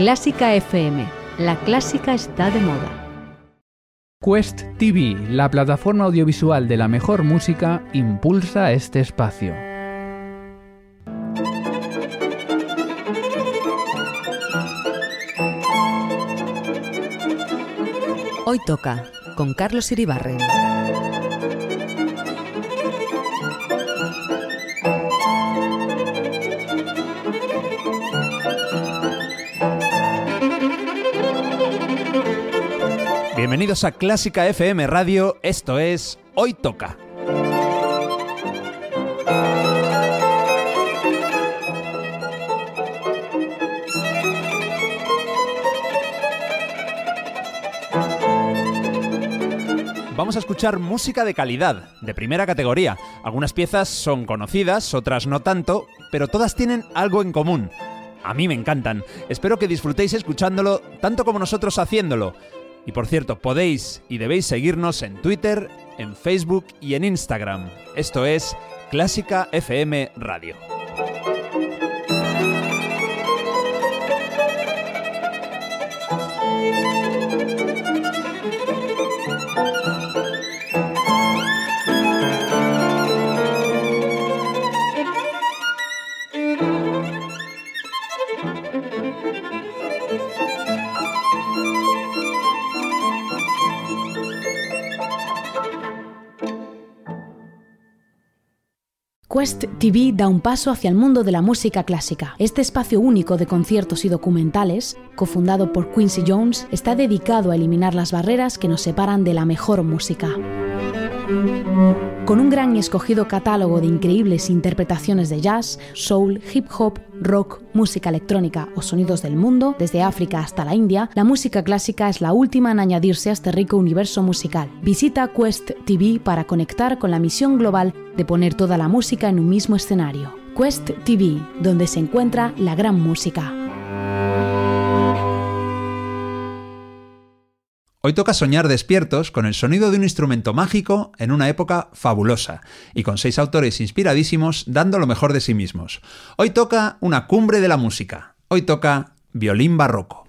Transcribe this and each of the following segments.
Clásica FM. La clásica está de moda. Quest TV, la plataforma audiovisual de la mejor música, impulsa este espacio. Hoy toca con Carlos Iribarren. Bienvenidos a Clásica FM Radio, esto es Hoy Toca. Vamos a escuchar música de calidad, de primera categoría. Algunas piezas son conocidas, otras no tanto, pero todas tienen algo en común. A mí me encantan. Espero que disfrutéis escuchándolo tanto como nosotros haciéndolo. Y por cierto, podéis y debéis seguirnos en Twitter, en Facebook y en Instagram. Esto es Clásica FM Radio. Quest TV da un paso hacia el mundo de la música clásica. Este espacio único de conciertos y documentales, cofundado por Quincy Jones, está dedicado a eliminar las barreras que nos separan de la mejor música. Con un gran y escogido catálogo de increíbles interpretaciones de jazz, soul, hip hop, rock, música electrónica o sonidos del mundo, desde África hasta la India, la música clásica es la última en añadirse a este rico universo musical. Visita Quest TV para conectar con la misión global de poner toda la música en un mismo escenario. Quest TV, donde se encuentra la gran música. Hoy toca soñar despiertos con el sonido de un instrumento mágico en una época fabulosa y con seis autores inspiradísimos dando lo mejor de sí mismos. Hoy toca una cumbre de la música. Hoy toca violín barroco.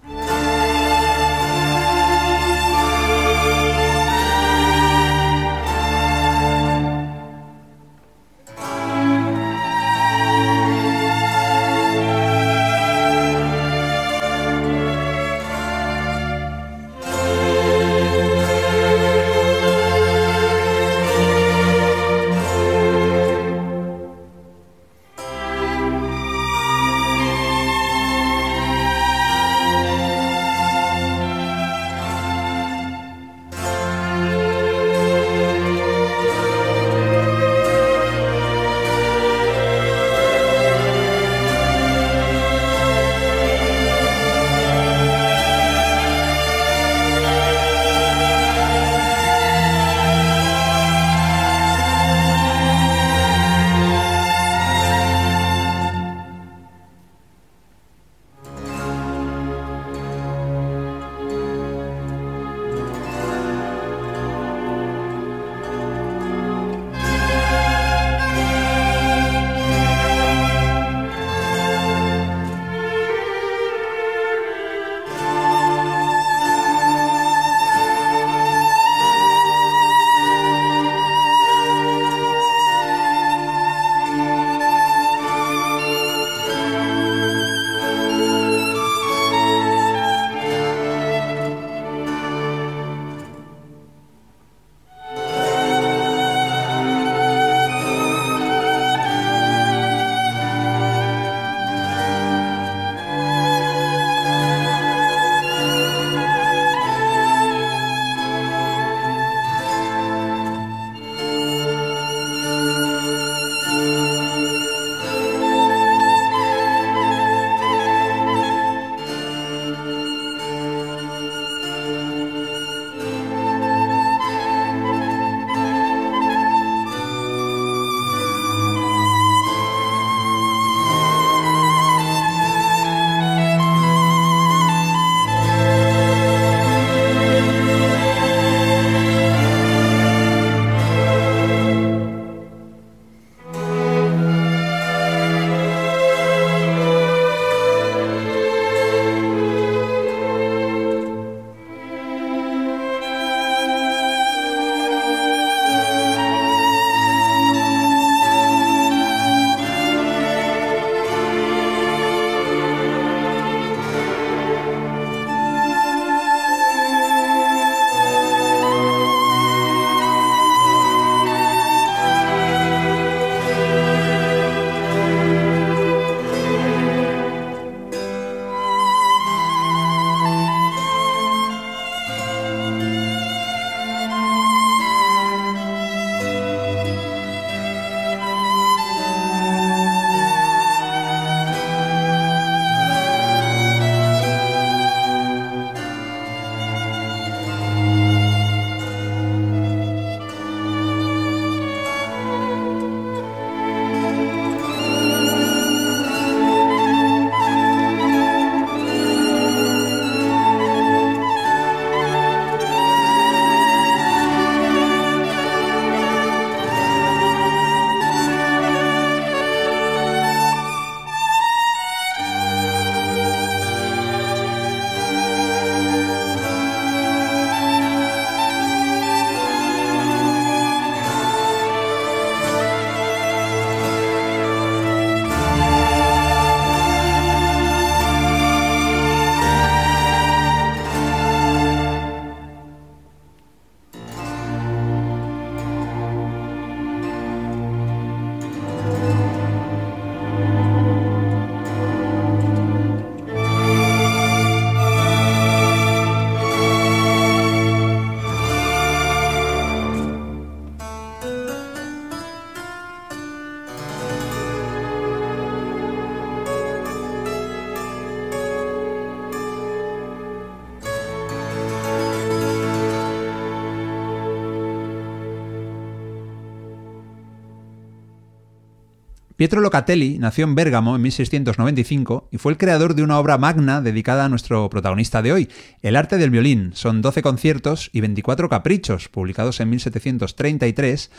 Pietro Locatelli nació en Bérgamo en 1695 y fue el creador de una obra magna dedicada a nuestro protagonista de hoy, El arte del violín. Son 12 conciertos y 24 caprichos, publicados en 1733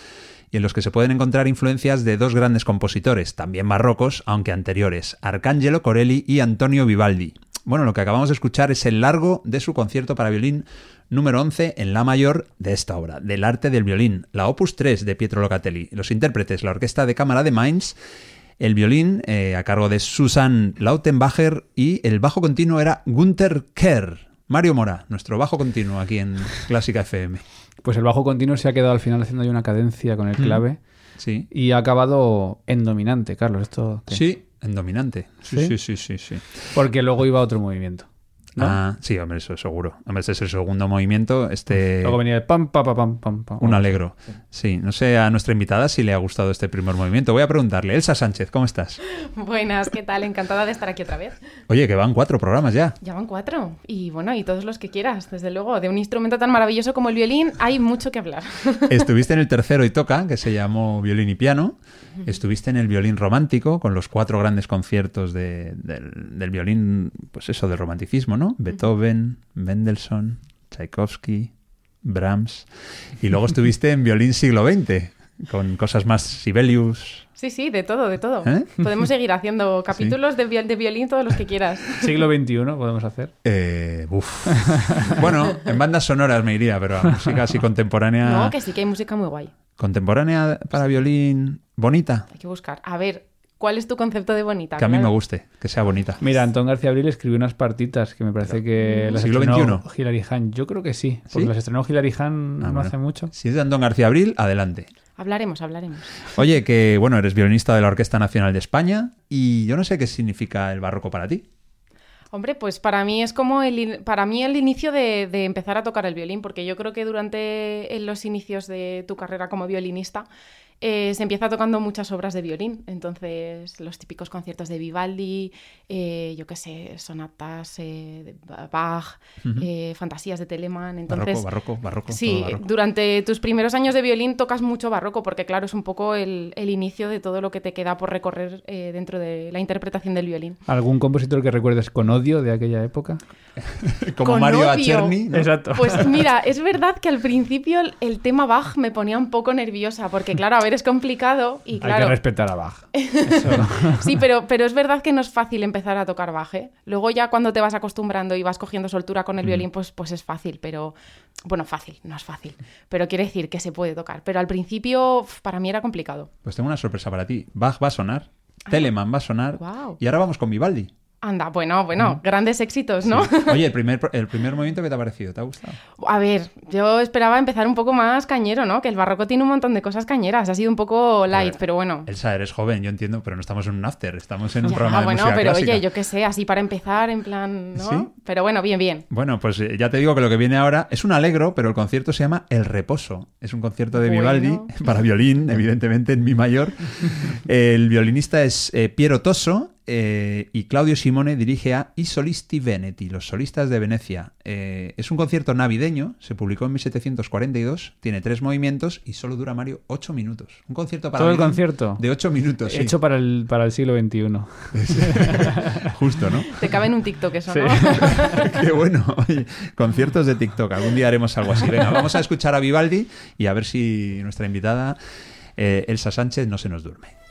y en los que se pueden encontrar influencias de dos grandes compositores, también barrocos, aunque anteriores, Arcangelo Corelli y Antonio Vivaldi. Bueno, lo que acabamos de escuchar es el largo de su concierto para violín número 11 en La mayor de esta obra, del arte del violín, la opus 3 de Pietro Locatelli. Los intérpretes, la Orquesta de Cámara de Mainz, el violín eh, a cargo de Susan Lautenbacher y el bajo continuo era Gunther Kerr. Mario Mora, nuestro bajo continuo aquí en Clásica FM. Pues el bajo continuo se ha quedado al final haciendo ahí una cadencia con el Mm. clave Sí. y ha acabado en dominante, Carlos. Esto ¿qué? Sí, en dominante. Sí, ¿Sí? sí, sí, sí. sí. Porque luego iba otro movimiento. ¿No? Ah, sí, hombre, eso seguro. Hombre, este es el segundo movimiento. Este. Luego venía el pam, pa, pa, pam, pam, pam. Un alegro. Sí, no sé a nuestra invitada si le ha gustado este primer movimiento. Voy a preguntarle. Elsa Sánchez, ¿cómo estás? Buenas, ¿qué tal? Encantada de estar aquí otra vez. Oye, que van cuatro programas ya. Ya van cuatro. Y bueno, y todos los que quieras, desde luego. De un instrumento tan maravilloso como el violín hay mucho que hablar. Estuviste en el tercero y toca, que se llamó Violín y Piano. Estuviste en el violín romántico, con los cuatro grandes conciertos de- del, del violín, pues eso, del romanticismo, ¿no? Beethoven, Mendelssohn, Tchaikovsky, Brahms. Y luego estuviste en violín siglo XX, con cosas más Sibelius. Sí, sí, de todo, de todo. ¿Eh? Podemos seguir haciendo capítulos de, viol- de violín todos los que quieras. Siglo XXI podemos hacer. Eh, uf. Bueno, en bandas sonoras me iría, pero a música así contemporánea. No, que sí que hay música muy guay. Contemporánea para violín bonita. Hay que buscar. A ver, ¿cuál es tu concepto de bonita? Que a mí me guste, que sea bonita. Mira, Antón García Abril escribió unas partitas que me parece que las ¿Siglo estrenó XXI? Hilary Hahn. Yo creo que sí, porque ¿Sí? las estrenó Hilary Hahn Ah, no bueno. hace mucho. Si es de Antón García Abril, adelante. Hablaremos, hablaremos. Oye, que bueno, eres violinista de la Orquesta Nacional de España y yo no sé qué significa el barroco para ti. Hombre, pues para mí es como el, para mí el inicio de, de empezar a tocar el violín, porque yo creo que durante los inicios de tu carrera como violinista eh, se empieza tocando muchas obras de violín. Entonces, los típicos conciertos de Vivaldi, eh, yo qué sé, sonatas eh, de Bach, eh, fantasías de Telemann. Entonces, barroco, barroco, barroco. todo Sí, barroco. durante tus primeros años de violín tocas mucho barroco, porque claro, es un poco el, el inicio de todo lo que te queda por recorrer eh, dentro de la interpretación del violín. ¿Algún compositor que recuerdes con odio de aquella época? Como con Mario odio. Acherny. ¿no? Exacto. Pues mira, es verdad que al principio el, el tema Bach me ponía un poco nerviosa, porque claro, a ver, es complicado y Hay que claro, respetar a Bach. sí, pero, pero es verdad que no es fácil empezar a tocar Bach, ¿eh? Luego ya cuando te vas acostumbrando y vas cogiendo soltura con el violín, pues, pues es fácil, pero bueno, fácil, no es fácil, pero quiere decir que se puede tocar, pero al principio para mí era complicado. Pues tengo una sorpresa para ti. Bach va a sonar, Telemann va a sonar Guau. y ahora vamos con Vivaldi. Anda, bueno, bueno, grandes éxitos, ¿no? Oye, el primer, el primer movimiento que te ha parecido, ¿te ha gustado? A ver, yo esperaba empezar un poco más cañero, ¿no? Que el barroco tiene un montón de cosas cañeras, ha sido un poco light, ver, pero bueno. Elsa, eres joven, yo entiendo, pero no estamos en un after, estamos en un Ya, programa de bueno, música pero clásica. oye, yo qué sé, así para empezar, en plan, ¿no? ¿Sí? Pero bueno, bien, bien. Bueno, pues eh, ya te digo que lo que viene ahora es un alegro, pero el concierto se llama El Reposo. Es un concierto de Bueno. Vivaldi para violín, evidentemente en mi mayor. El violinista es eh, Piero Tosso eh, y Claudio Simone dirige a I Solisti Veneti, los solistas de Venecia. Eh, es un concierto navideño, se publicó en 1742, tiene tres movimientos y solo dura Mario ocho minutos. Un concierto para Todo el concierto. de ocho minutos, sí. Hecho para el, para el siglo XXI. justo, ¿no? Te cabe en un TikTok eso, Sí. ¿no? Qué bueno. Oye, conciertos de TikTok. Algún día haremos algo así. Venga, vamos a escuchar a Vivaldi y a ver si nuestra invitada, eh, Elsa Sánchez, no se nos duerme.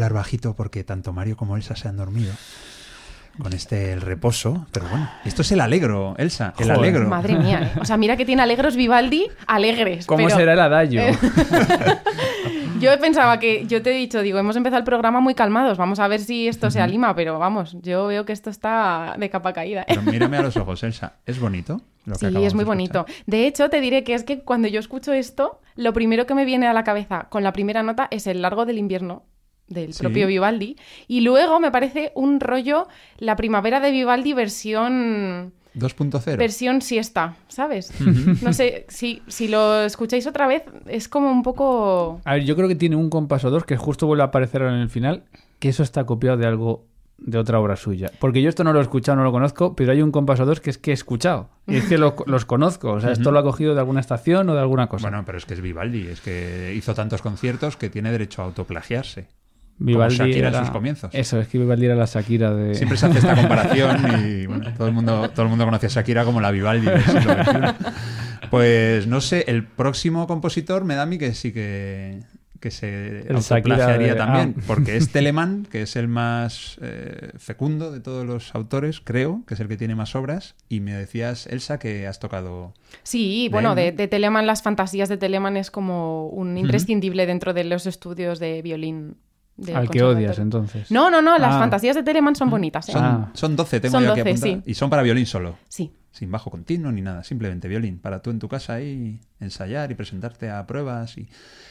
Hablar bajito porque tanto Mario como Elsa se han dormido con este el reposo, pero bueno, esto es el alegro, Elsa, el Joder. alegro. Madre mía, ¿eh? O sea, mira que tiene alegros Vivaldi alegres. ¿Cómo pero- será el adagio? Eh, Yo pensaba que, yo te he dicho, digo, hemos empezado el programa muy calmados, vamos a ver si esto se alima, pero vamos, yo veo que esto está de capa caída. ¿eh? Pero mírame a los ojos, Elsa. ¿Es bonito? Lo que Sí, es muy de bonito. De hecho, te diré que es que cuando yo escucho esto, lo primero que me viene a la cabeza con la primera nota es el largo del invierno del Sí. propio Vivaldi. Y luego me parece un rollo la primavera de Vivaldi versión 2.0. versión siesta, ¿sabes? No sé, si, si lo escucháis otra vez, es como un poco... A ver, yo creo que tiene un compaso 2 que justo vuelve a aparecer ahora en el final, que eso está copiado de algo de otra obra suya. Porque yo esto no lo he escuchado, no lo conozco, pero hay un compaso 2 que es que he escuchado. Y es que lo- los conozco. O sea, esto lo ha cogido de alguna estación o de alguna cosa. Bueno, pero es que es Vivaldi, es que hizo tantos conciertos que tiene derecho a autoplagiarse. Vivaldi como Shakira en era- sus comienzos. Eso, es que Vivaldi era la Shakira de... Siempre se hace esta comparación y bueno, todo el mundo, todo el mundo conoce a Shakira como la Vivaldi del siglo XXI. Pues no sé, el próximo compositor me da a mí que sí que, que se autoplagiaría de- también, ah. porque es Telemann, que es el más eh, fecundo de todos los autores, creo, que es el que tiene más obras, y me decías, Elsa, que has tocado... Sí, De bueno, él, de, ¿no? de Telemann, las fantasías de Telemann es como un imprescindible dentro de los estudios de violín. Al que odias, entonces. No, no, no, las Ah. fantasías de Telemann son bonitas. ¿eh? Son, Ah. son 12, tengo Son yo aquí 12, apuntado, sí. y son para violín solo. Sí. sin bajo continuo ni nada, simplemente violín, para tú en tu casa ahí ensayar y presentarte a pruebas y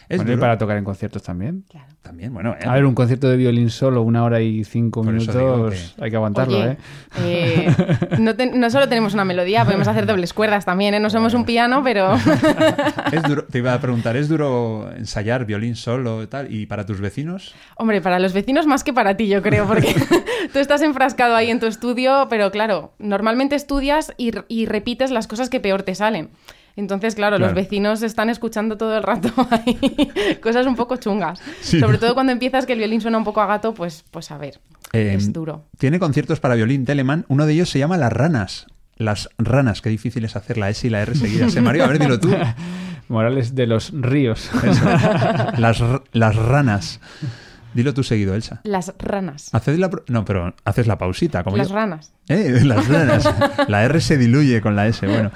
es Bueno, para tocar en conciertos también. también, bueno, eh, A ver, un concierto de violín solo, una hora y cinco Por minutos, hay que aguantarlo, Oye, ¿eh? eh, no, te- no solo tenemos una melodía, podemos hacer dobles cuerdas también, ¿eh? No somos un piano, pero... es duro, te iba a preguntar, ¿es duro ensayar violín solo y tal? ¿Y para tus vecinos? Hombre, para los vecinos más que para ti, yo creo, porque tú estás enfrascado ahí en tu estudio, pero claro, normalmente estudias y, y repites las cosas que peor te salen. Entonces, claro, Claro. los vecinos están escuchando todo el rato ahí cosas un poco chungas. Sí. Sobre todo cuando empiezas que el violín suena un poco a gato, pues, pues a ver, Eh, es duro. Tiene conciertos para violín Telemann, uno de ellos se llama Las Ranas. Las ranas, qué difícil es hacer la S y la R seguidas. ¿eh, Mario? A ver, dilo tú. Morales de los ríos. Eso. Las, las ranas. Dilo tú seguido, Elsa. Las ranas. Haced la... No, pero haces la pausita. Como Las yo. ranas. Eh, Las ranas. La R se diluye con la S, bueno.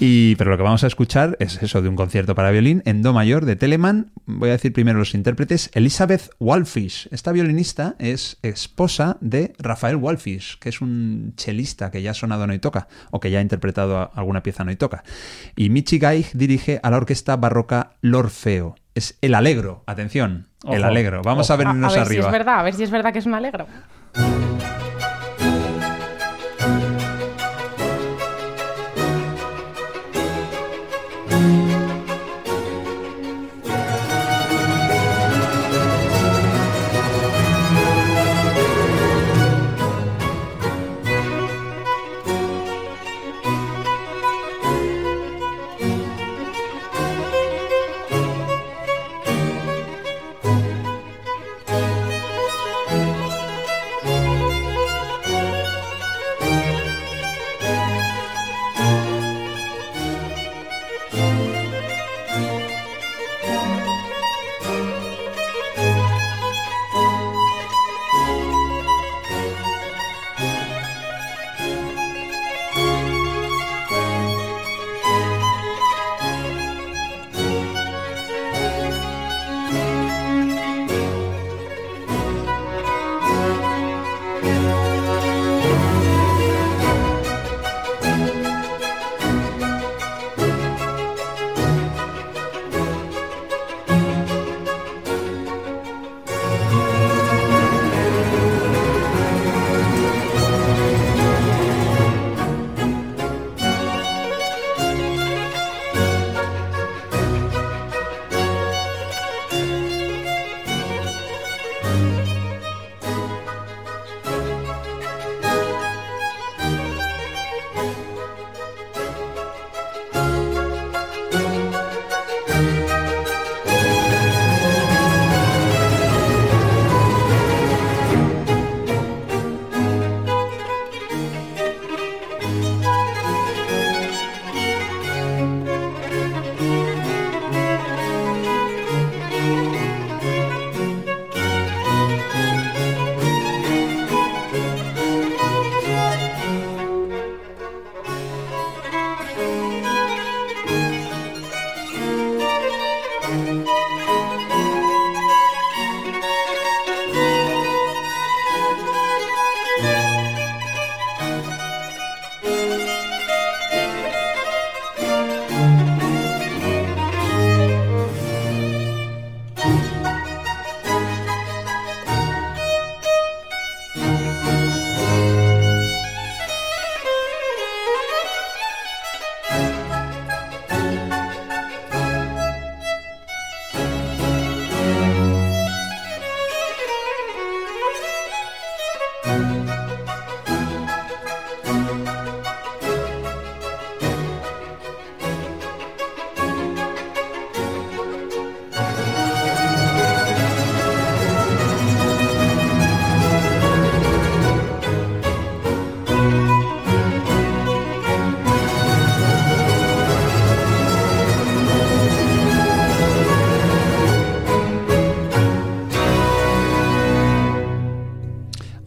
Y, pero lo que vamos a escuchar es eso de un concierto para violín en Do mayor de Telemann. Voy a decir primero los intérpretes. Elizabeth Walfish. Esta violinista es esposa de Rafael Walfish, que es un chelista que ya ha sonado no y toca, o que ya ha interpretado a- alguna pieza no y toca. Y Michi Gaig dirige a la orquesta barroca L'Orfeo. Es el alegro, atención, el alegro. Vamos a A, a vernos ver arriba. si es verdad, a ver si es verdad que es un alegro.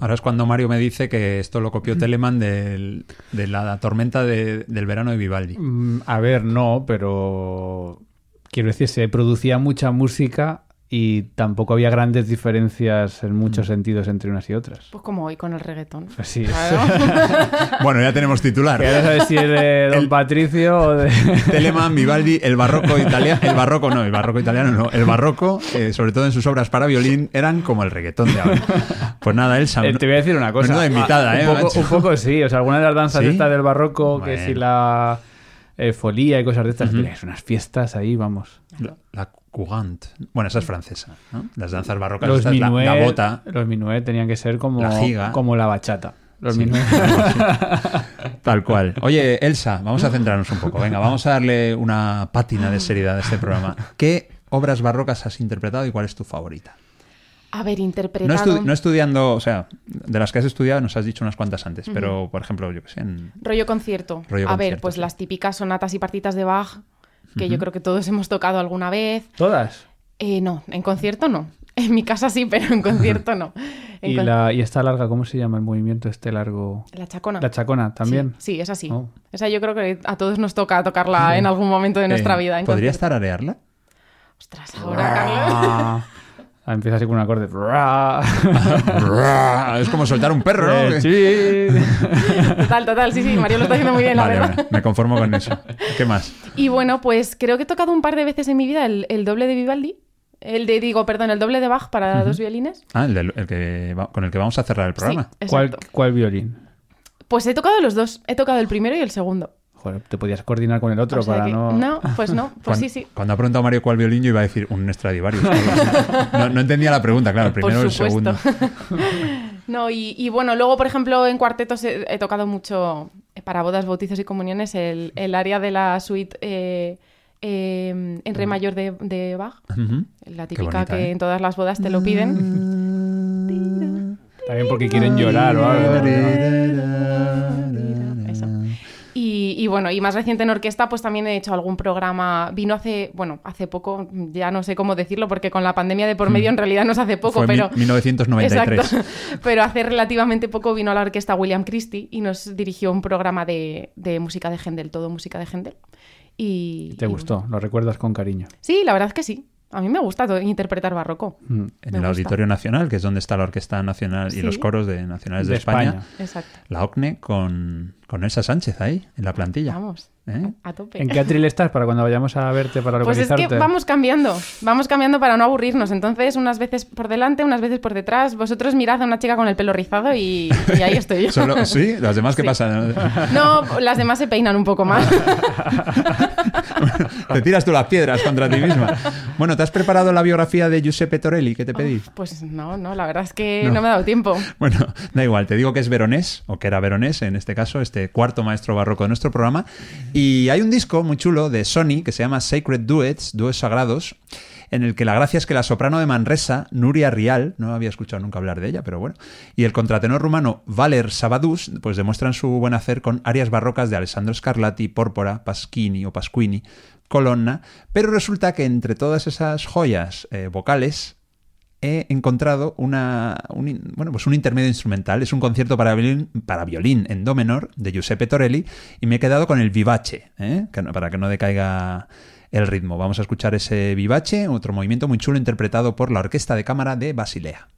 Ahora es cuando Mario me dice que esto lo copió Telemann del- de la tormenta de- del verano de Vivaldi. Mm, A ver, no, pero quiero decir, se producía mucha música y tampoco había grandes diferencias en muchos sentidos entre unas y otras. Pues como hoy con el reggaetón. Así es. Claro. Bueno, ya tenemos titular. Que ya no sabes si es de Don El- Patricio o de... Telemann, Vivaldi, el barroco italiano, el barroco no, el barroco italiano no, el barroco, eh, sobre todo en sus obras para violín, eran como el reggaetón de ahora. Pues nada, Elsa, Eh, te voy a decir una cosa. Menuda invitada, Ah, ¿eh, Un poco, un poco sí. O sea, algunas de las danzas ¿Sí? estas del barroco, que Bueno. si la eh, folía y cosas de estas, es unas fiestas ahí, vamos. la, la courante. Bueno, esa es francesa, ¿no? Las danzas barrocas, Los la, la bota, los minuet tenían que ser como, La giga. como la bachata. Los Sí. minuet. tal cual. Oye, Elsa, vamos a centrarnos un poco. Venga, vamos a darle una pátina de seriedad a este programa. ¿Qué obras barrocas has interpretado y cuál es tu favorita? A ver, No, interpretado. estu- no estudiando, o sea, de las que has estudiado nos has dicho unas cuantas antes, pero por ejemplo, yo que sé, en- Rollo concierto. Rollo a ver, pues sí. las típicas sonatas y partitas de Bach, que yo creo que todos hemos tocado alguna vez. ¿Todas? Eh, no, en concierto no. En mi casa sí, pero en concierto no. En ¿Y, con- la, ¿Y esta larga, cómo se llama el movimiento este largo? La chacona. La chacona, ¿también? Sí, sí, es así. Oh. Esa yo creo que a todos nos toca tocarla en algún momento de nuestra Eh, vida. en ¿Podrías concierto. tararearla? Ostras, ahora, Carlos. Empieza así con un acorde. es como soltar un perro, ¿no? Eh, sí. Total, total, sí, sí, Mario lo está haciendo muy bien, la Vale, verdad. vale, me conformo con eso. ¿Qué más? Y bueno, pues creo que he tocado un par de veces en mi vida el, el doble de Vivaldi. El de, digo, perdón, el doble de Bach para dos violines. Ah, el, del- el que va- con el que vamos a cerrar el programa. Sí, ¿Cuál. ¿Cuál violín? Pues he tocado los dos. He tocado el primero y el segundo. Joder, te podías coordinar con el otro O sea para que- no... pues no. Pues Cuando, sí, sí. cuando ha preguntado Mario cuál violín, yo iba a decir un Stradivarius. No, no entendía la pregunta, claro, el primero el segundo. no, y, y bueno, luego, por ejemplo, en cuartetos he, he tocado mucho eh, para bodas, bautizos y comuniones el, el área de la suite eh, eh, en re mayor de, de Bach. La típica bonita, que ¿eh? en todas las bodas te lo piden. También porque quieren llorar o algo. Y, bueno, y más reciente en orquesta, pues también he hecho algún programa. Vino hace, bueno, hace poco, ya no sé cómo decirlo, porque con la pandemia de por medio en realidad no es hace poco, Fue pero. mi- 1993. Exacto. Pero hace relativamente poco vino a la orquesta William Christie y nos dirigió un programa de, de música de Händel, todo música de Händel. Y, ¿Te y- gustó? Lo recuerdas con cariño. Sí, la verdad es que sí. A mí me gusta to- interpretar barroco. Mm. En Me el gusta. Auditorio Nacional, que es donde está la Orquesta Nacional y Sí. los coros de nacionales de, De España. España. Exacto. La OCNE con, con Elsa Sánchez ahí, en la plantilla. Vamos, ¿Eh? a tope. ¿En qué atril estás para cuando vayamos a verte para Pues es organizarte? que vamos cambiando, vamos cambiando para no aburrirnos. Entonces, unas veces por delante, unas veces por detrás. Vosotros mirad a una chica con el pelo rizado y, y ahí estoy yo. Solo- ¿Sí? ¿Las demás qué Sí. pasan? No, las demás se peinan un poco más. Te tiras tú las piedras contra ti misma. Bueno, ¿te has preparado la biografía de Giuseppe Torelli que te pedí? Pues no, no, la verdad es que No. no, me ha dado tiempo. Bueno, da igual, te digo que es veronés, o que era veronés en este caso, este cuarto maestro barroco de nuestro programa. Y hay un disco muy chulo de Sony que se llama Sacred Duets, Dúos Sagrados, en el que la gracia es que la soprano de Manresa, Nuria Rial, no había escuchado nunca hablar de ella, pero bueno, y el contratenor rumano Valer Sabadús, pues demuestran su buen hacer con arias barrocas de Alessandro Scarlatti, Pórpora, Pasquini o Pasquini, Colonna, pero resulta que entre todas esas joyas eh, vocales he encontrado una, un, bueno, pues un intermedio instrumental. Es un concierto para violín, para violín en do menor de Giuseppe Torelli y me he quedado con el vivace, ¿eh? Para que no decaiga el ritmo. Vamos a escuchar ese vivace, otro movimiento muy chulo interpretado por la Orquesta de Cámara de Basilea.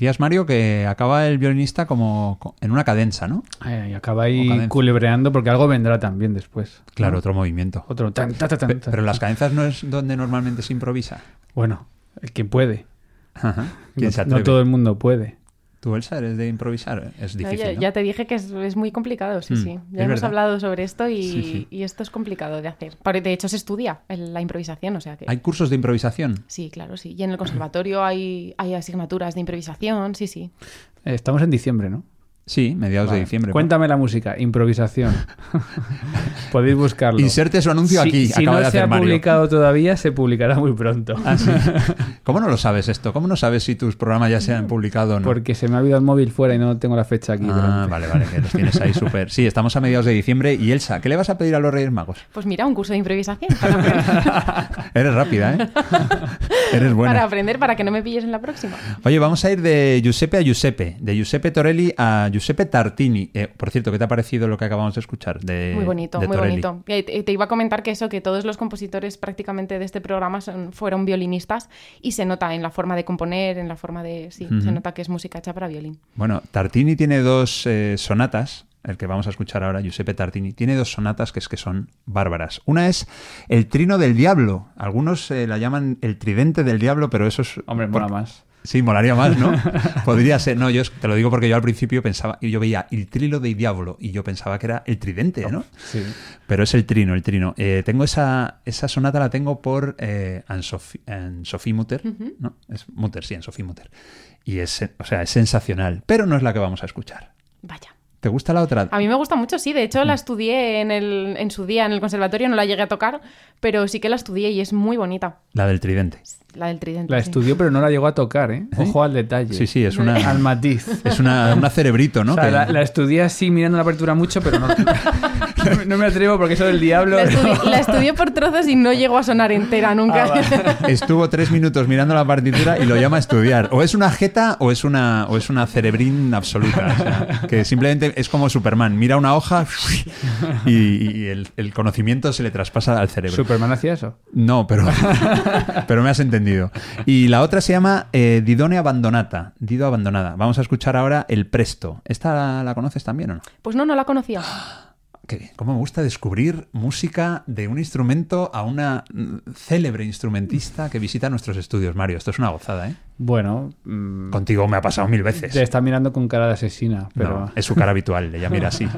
Decías, Mario, que acaba el violinista como co- en una cadenza, ¿no? Eh, y acaba ahí culebreando porque algo vendrá también después. Claro, ¿no? otro movimiento. Otro tan, ta, ta, tan, Pe- ta. pero las cadenzas no es donde normalmente se improvisa. Bueno, el que puede. Ajá. ¿Quién No, se no todo el mundo puede. ¿Tú, Elsa, eres de improvisar? Es No, difícil, ya, ¿no? ya te dije que es, es muy complicado, sí, Mm, sí. Ya hemos verdad. hablado sobre esto y, Sí, sí. y esto es complicado de hacer. De hecho, se estudia la improvisación, o sea que... ¿Hay cursos de improvisación? Sí, claro, sí. Y en el conservatorio hay, hay asignaturas de improvisación, sí, sí. Eh, Estamos en diciembre, ¿no? Sí, mediados Vale. de diciembre. Cuéntame la música, improvisación. Podéis buscarlo. Inserte su anuncio Si- aquí. Si, acaba no de se ha Mario. publicado todavía, se publicará muy pronto. Ah, sí. ¿Cómo no lo sabes esto? ¿Cómo no sabes si tus programas ya se han publicado o no? Porque se me ha habido el móvil fuera y no tengo la fecha aquí. Ah, vale, vale, que los tienes ahí súper. Sí, estamos a mediados de diciembre. Y Elsa, ¿qué le vas a pedir a los Reyes Magos? Pues mira, un curso de improvisación para Eres rápida, ¿eh? Eres buena. para aprender, para que no me pilles en la próxima. Oye, vamos a ir de Giuseppe a Giuseppe, de Giuseppe Torelli a Giuseppe Tartini. Eh, por cierto, ¿qué te ha parecido lo que acabamos de escuchar? De, Muy bonito, de muy bonito. Y te, iba a comentar que eso, que todos los compositores prácticamente de este programa son- fueron violinistas y se nota en la forma de componer, en la forma de... Sí, se nota que es música hecha para violín. Bueno, Tartini tiene dos eh, sonatas, el que vamos a escuchar ahora, Giuseppe Tartini, tiene dos sonatas que es que son bárbaras. Una es El Trino del Diablo. Algunos eh, la llaman el Tridente del Diablo, pero eso es... Hombre, por- mola más. Sí, molaría más, ¿no? Podría ser. No, yo te lo digo porque yo al principio pensaba, y yo veía el trilo del diablo y yo pensaba que era el tridente, ¿no? Sí. Pero es el trino, el trino. Eh, tengo esa, esa sonata, la tengo por eh, Anne-Sophie Anne-Sophie Mutter, ¿no? Es Mutter, sí, Anne-Sophie Mutter. Y es, o sea, es sensacional, pero no es la que vamos a escuchar. Vaya. ¿Te gusta la otra? A mí me gusta mucho, sí. De hecho, la estudié en, el, en su día en el conservatorio, no la llegué a tocar, pero sí que la estudié y es muy bonita. La del tridente. La del tridente. La sí. estudió, pero no la llegó a tocar, ¿eh? Ojo al detalle. Sí, sí, es una, Al matiz. es una, una cerebrito, ¿no? O sea, Que- la, la estudié así mirando la partitura mucho, pero no, no me atrevo porque eso del diablo. La no. estudié, la estudié por trozos y no llegó a sonar entera nunca. Ah, Estuvo tres minutos mirando la partitura y lo llama a estudiar. O es una jeta o es una, o es una cerebrín absoluta. O sea, que simplemente es como Superman. Mira una hoja y, y el, el conocimiento se le traspasa al cerebro. Superman hacía eso. No, pero, pero me has entendido. Y la otra se llama eh, Didone Abandonata. Dido Abandonada. Vamos a escuchar ahora El Presto. ¿Esta la, la conoces también o no? Pues no, no la conocía. Qué bien. Cómo me gusta descubrir música de un instrumento a una célebre instrumentista que visita nuestros estudios, Mario. Esto es una gozada, ¿eh? Bueno, mm, Contigo me ha pasado mil veces. te está mirando con cara de asesina, pero No, es su cara habitual, ella mira así.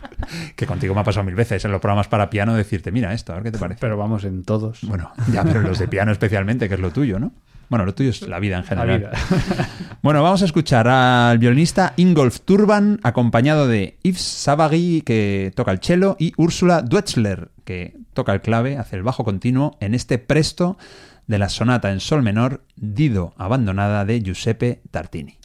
que contigo me ha pasado mil veces en los programas para piano decirte, mira esto, a ver qué te parece. pero vamos en todos. Bueno, ya, pero los de piano especialmente, que es lo tuyo, ¿no? Bueno, lo tuyo es la vida en general. vida. Bueno, vamos a escuchar al violinista Ingolf Turban, acompañado de Yves Savary, que toca el cello, y Úrsula Duetzler, que toca el clave, hace el bajo continuo, en este presto de la sonata en sol menor, Dido abandonada de Giuseppe Tartini.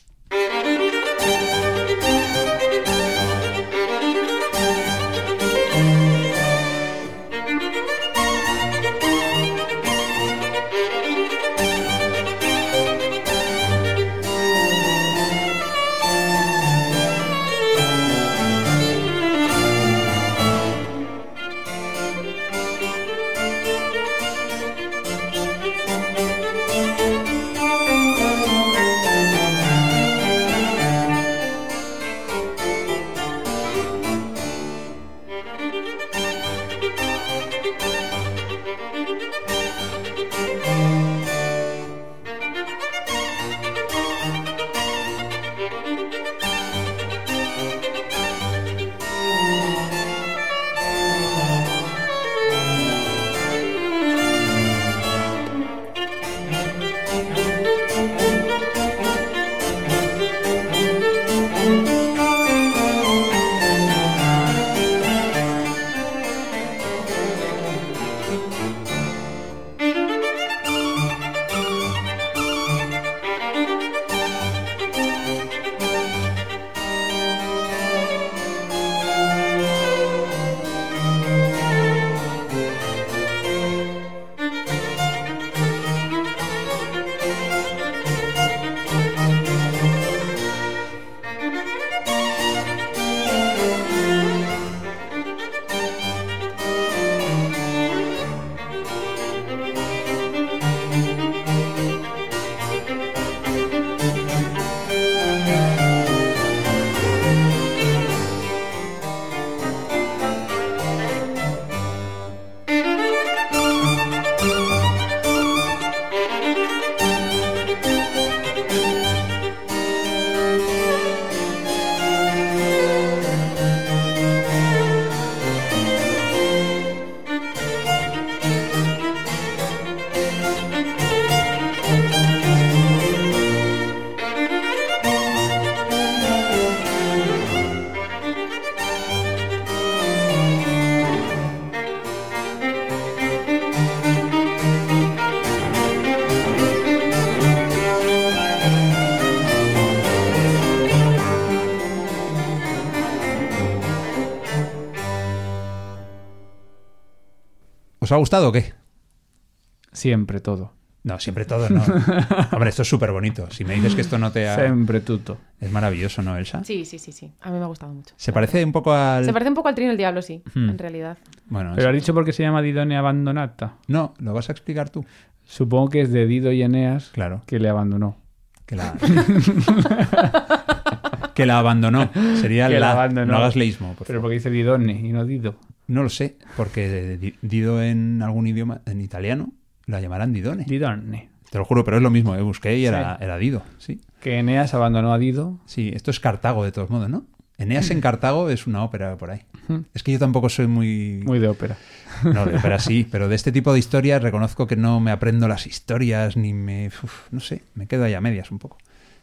¿Os ha gustado o qué? Siempre todo. No, siempre todo no. Hombre, esto es súper bonito. Si me dices que esto no te ha... Siempre tutto. Es maravilloso, ¿no, Elsa? Sí, sí, sí, sí. A mí me ha gustado mucho. Se parece un poco al... Se parece un poco al Trino del Diablo, sí, Hmm. en realidad. Bueno, Pero es- has dicho por qué se llama Didone Abandonata. no, lo vas a explicar tú. Supongo que es de Dido y Eneas Claro. que le abandonó. Que la... que la abandonó. Sería Que la... la abandonó. No hagas leísmo, por Pero favor. porque dice Didone y no Dido. No lo sé, porque di- Dido en algún idioma, en italiano, la llamarán Didone. Didone. Te lo juro, pero es lo mismo. ¿eh? Busqué y era, Sí. era Dido. Sí. Que Eneas abandonó a Dido. sí, esto es Cartago de todos modos, ¿no? Eneas en Cartago es una ópera por ahí. Es que yo tampoco soy muy... Muy de ópera. No, de ópera sí, pero de este tipo de historias reconozco que no me aprendo las historias ni me... uf, no sé, me quedo ahí a medias un poco.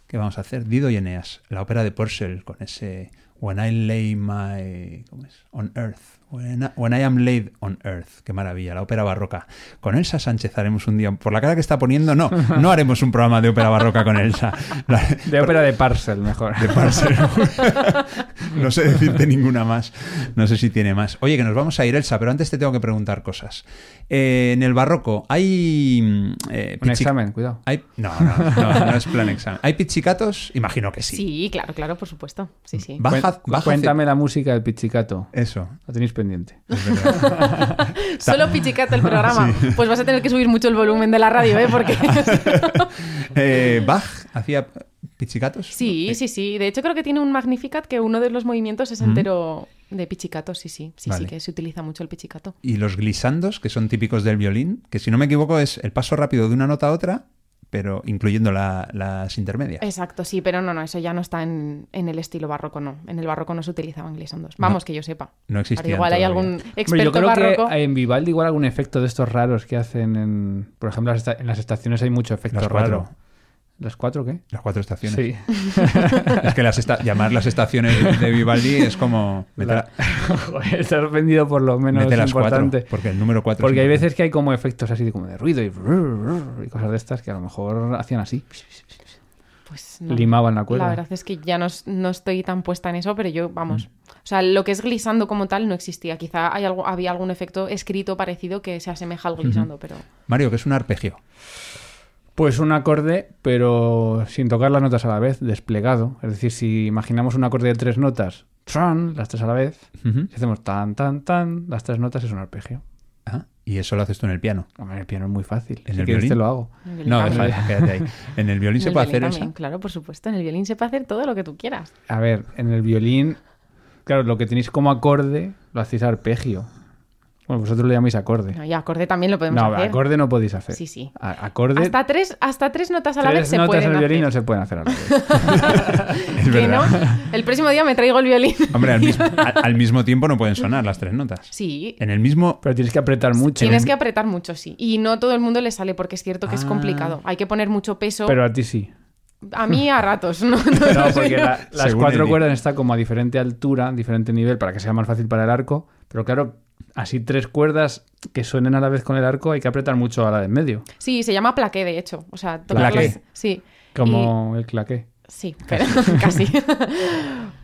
¿Qué vamos a hacer? Dido y Eneas, la ópera de Purcell con ese When I lay my... ¿Cómo es? On earth. When I, am laid on earth. Qué maravilla, la ópera barroca. Con Elsa Sánchez haremos un día... Por la cara que está poniendo, no, no haremos un programa de ópera barroca con Elsa. La- De ópera de Parcel, mejor. de Parcel. no sé decirte ninguna más. No sé si tiene más. Oye, que nos vamos a ir, Elsa, pero antes te tengo que preguntar cosas. Eh, en el barroco hay... mm, eh, Un examen, cuidado. hay- no, no, no, no es plan examen. ¿Hay pizzicatos? Imagino que sí. Sí, claro, claro, por supuesto. Sí, sí. Baja, Cuéntame la música del pizzicato. Eso. Lo tenéis pendiente. Solo pichicato el programa. Pues vas a tener que subir mucho el volumen de la radio, ¿eh? Porque... Eh, Bach hacía pizzicatos. sí, sí, sí. De hecho, creo que tiene un Magnificat que uno de los movimientos es entero de pichicato. Sí, sí. Sí, Vale. sí, que se utiliza mucho el pichicato. Y los glissandos, que son típicos del violín, que si no me equivoco es el paso rápido de una nota a otra, pero incluyendo la- las intermedias. Exacto, sí, pero no, no, eso ya no está en, en el estilo barroco, no. En el barroco no se utilizaban glissandos. Vamos, que yo sepa. No existían Pero igual hay algún Hombre, experto yo creo barroco. que en Vivaldi igual algún efecto de estos raros que hacen en... Por ejemplo, en las estaciones hay mucho efecto Las cuatro. ¿Las cuatro qué? Las cuatro estaciones. Sí. Es que las esta- llamar las estaciones de Vivaldi es como La- Joder, estás vendido por lo menos mete las cuatro, importante. porque el número cuatro. Porque hay importante. veces que hay como efectos así de, como de ruido y, y cosas de estas que a lo mejor hacían así. Pues no. Limaban la cuerda. La verdad es que ya no, no estoy tan puesta en eso, pero yo, vamos. O sea, lo que es glisando como tal no existía. Quizá hay algo, había algún efecto escrito parecido que se asemeja al glisando, pero. Mario, que es un arpegio. Pues un acorde, pero sin tocar las notas a la vez, desplegado. Es decir, si imaginamos un acorde de tres notas, tran, las tres a la vez, si hacemos tan, tan, tan, las tres notas es un arpegio. Ah, y eso lo haces tú en el piano. Hombre, el piano es muy fácil. ¿En si el quieres violín? te lo hago. No, deja, quédate ahí. En el violín En se el puede violín hacer también, eso. Claro, por supuesto. En el violín se puede hacer todo lo que tú quieras. A ver, en el violín, claro, lo que tenéis como acorde lo hacéis arpegio. Bueno, vosotros lo llamáis acorde. No, y acorde también lo podemos No, hacer. acorde no podéis hacer. Sí, sí. A- acorde. Hasta tres, hasta tres notas a la tres vez se notas pueden en el violín no hacer. se pueden hacer a la vez. Es ¿Que verdad. no? El próximo día me traigo el violín. Hombre, al mismo, al- al mismo tiempo no pueden sonar las tres notas. Sí, En el mismo. Pero tienes que apretar mucho. Tienes que apretar mucho, sí. Y no todo el mundo le sale porque es cierto que es Ah. complicado. Hay que poner mucho peso. Pero a ti sí. A mí a ratos, ¿no? No, porque la- las Según cuatro cuerdas están como a diferente altura, diferente nivel, para que sea más fácil para el arco. Pero claro, así tres cuerdas que suenen a la vez con el arco, hay que apretar mucho a la de en medio. Sí, se llama plaqué, de hecho. O sea, tocarlas- Sí. Como el claqué. Sí, pero, casi.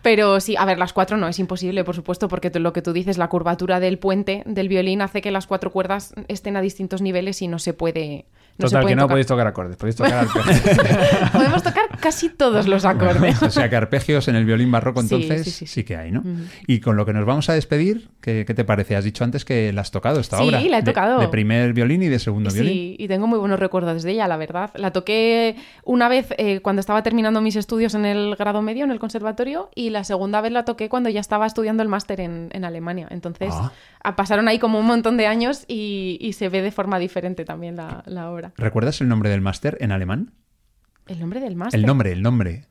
Pero sí, a ver, las cuatro no, es imposible, por supuesto, porque lo que tú dices, la curvatura del puente del violín hace que las cuatro cuerdas estén a distintos niveles y no se puede. No se Total, que no tocar. podéis tocar acordes, podéis tocar arpegios. Podemos tocar casi todos los acordes. O sea que arpegios en el violín barroco Sí, entonces sí, sí, sí, sí. que hay, ¿no? Y con lo que nos vamos a despedir, ¿qué, qué te parece? Has dicho antes que la has tocado esta Sí, obra. la he tocado. De, primer violín y de segundo violín. Sí, y tengo muy buenos recuerdos de ella, la verdad. La toqué una vez eh, cuando estaba terminando mis estudios en el grado medio, en el conservatorio, y la segunda vez la toqué cuando ya estaba estudiando el máster en, en Alemania. Entonces, Ah. pasaron ahí como un montón de años y, y se ve de forma diferente también la, la obra. ¿Recuerdas el nombre del máster en alemán? El nombre del máster. El nombre, el nombre.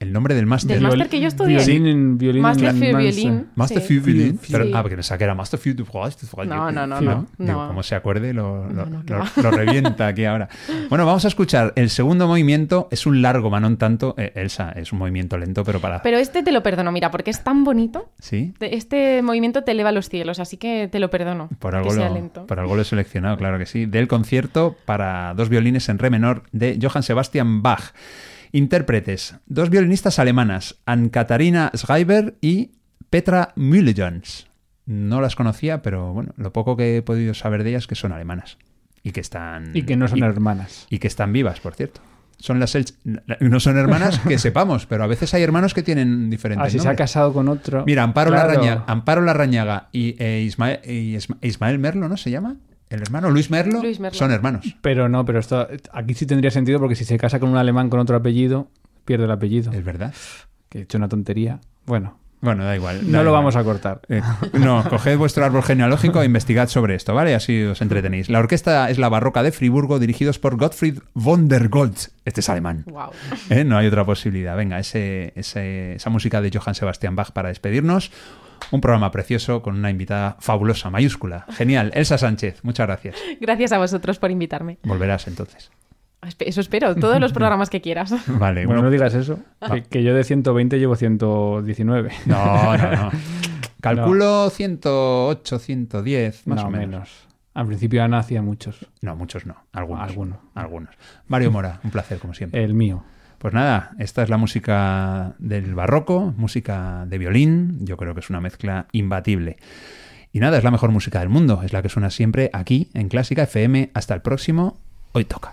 El nombre del máster. Del máster que yo estudié. Violín en violín. Máster en für Mansa. violín. Master Sí. für Violin. Sí. Pero-. Ah, porque pensaba que era Master für du Frost, du Frost, No, yo- no, no, Sí, no, Digo, no. como se acuerde, lo, lo- No, no, lo- lo revienta aquí ahora. Bueno, vamos a escuchar. El segundo movimiento es un largo manón tanto. eh, Elsa, es un movimiento lento, pero para. Pero este te lo perdono, mira, porque es tan bonito. Sí. Te- Este movimiento te eleva a los cielos, así que te lo perdono. Por algo, que sea lo, lento. por algo lo he seleccionado, claro que sí. Del concierto para dos violines en re menor de Johann Sebastian Bach. Intérpretes: dos violinistas alemanas, Ann-Katharina Schreiber y Petra Müllejans. No las conocía, pero bueno, lo poco que he podido saber de ellas es que son alemanas. Y que están. Y que no son hermanas. Y que están vivas, por cierto. Son las no son hermanas que sepamos, pero a veces hay hermanos que tienen diferentes Ah, si se ha casado con otro. Mira, Amparo, Claro. Larrañaga, Amparo Larrañaga y, eh, Ismael, y Isma- Ismael Merlo, ¿no se llama? ¿El hermano? Luis Merlo. Luis Merlo. Son hermanos. Pero no, pero esto aquí sí tendría sentido porque si se casa con un alemán con otro apellido, pierde el apellido. Es verdad. Que he hecho una tontería. Bueno, Bueno, da igual. no lo vamos a cortar. Eh, no, coged vuestro árbol genealógico e investigad sobre esto, ¿vale? Así os entretenéis. La orquesta es la Barroca de Friburgo, dirigidos por Gottfried von der Goltz. Este es alemán. Wow. ¿eh? No hay otra posibilidad. Venga, ese, ese- esa música de Johann Sebastian Bach para despedirnos. Un programa precioso con una invitada fabulosa, mayúscula. Genial. Elsa Sánchez, muchas gracias. Gracias a vosotros por invitarme. Volverás entonces. Espe- Eso espero, todos los programas que quieras. Vale, Bueno, bueno. no digas eso. Que, que yo de 120 llevo 119. No, no, no. Calculo 108, 110, más no, o menos. menos. Al principio Ana hacía muchos. No, muchos no. Algunos. Alguno. Algunos. Mario Mora, un placer, como siempre. El mío. Pues nada, esta es la música del barroco, música de violín. Yo creo que es una mezcla imbatible. Y nada, es la mejor música del mundo. Es la que suena siempre aquí, en Clásica FM. Hasta el próximo. Hoy toca.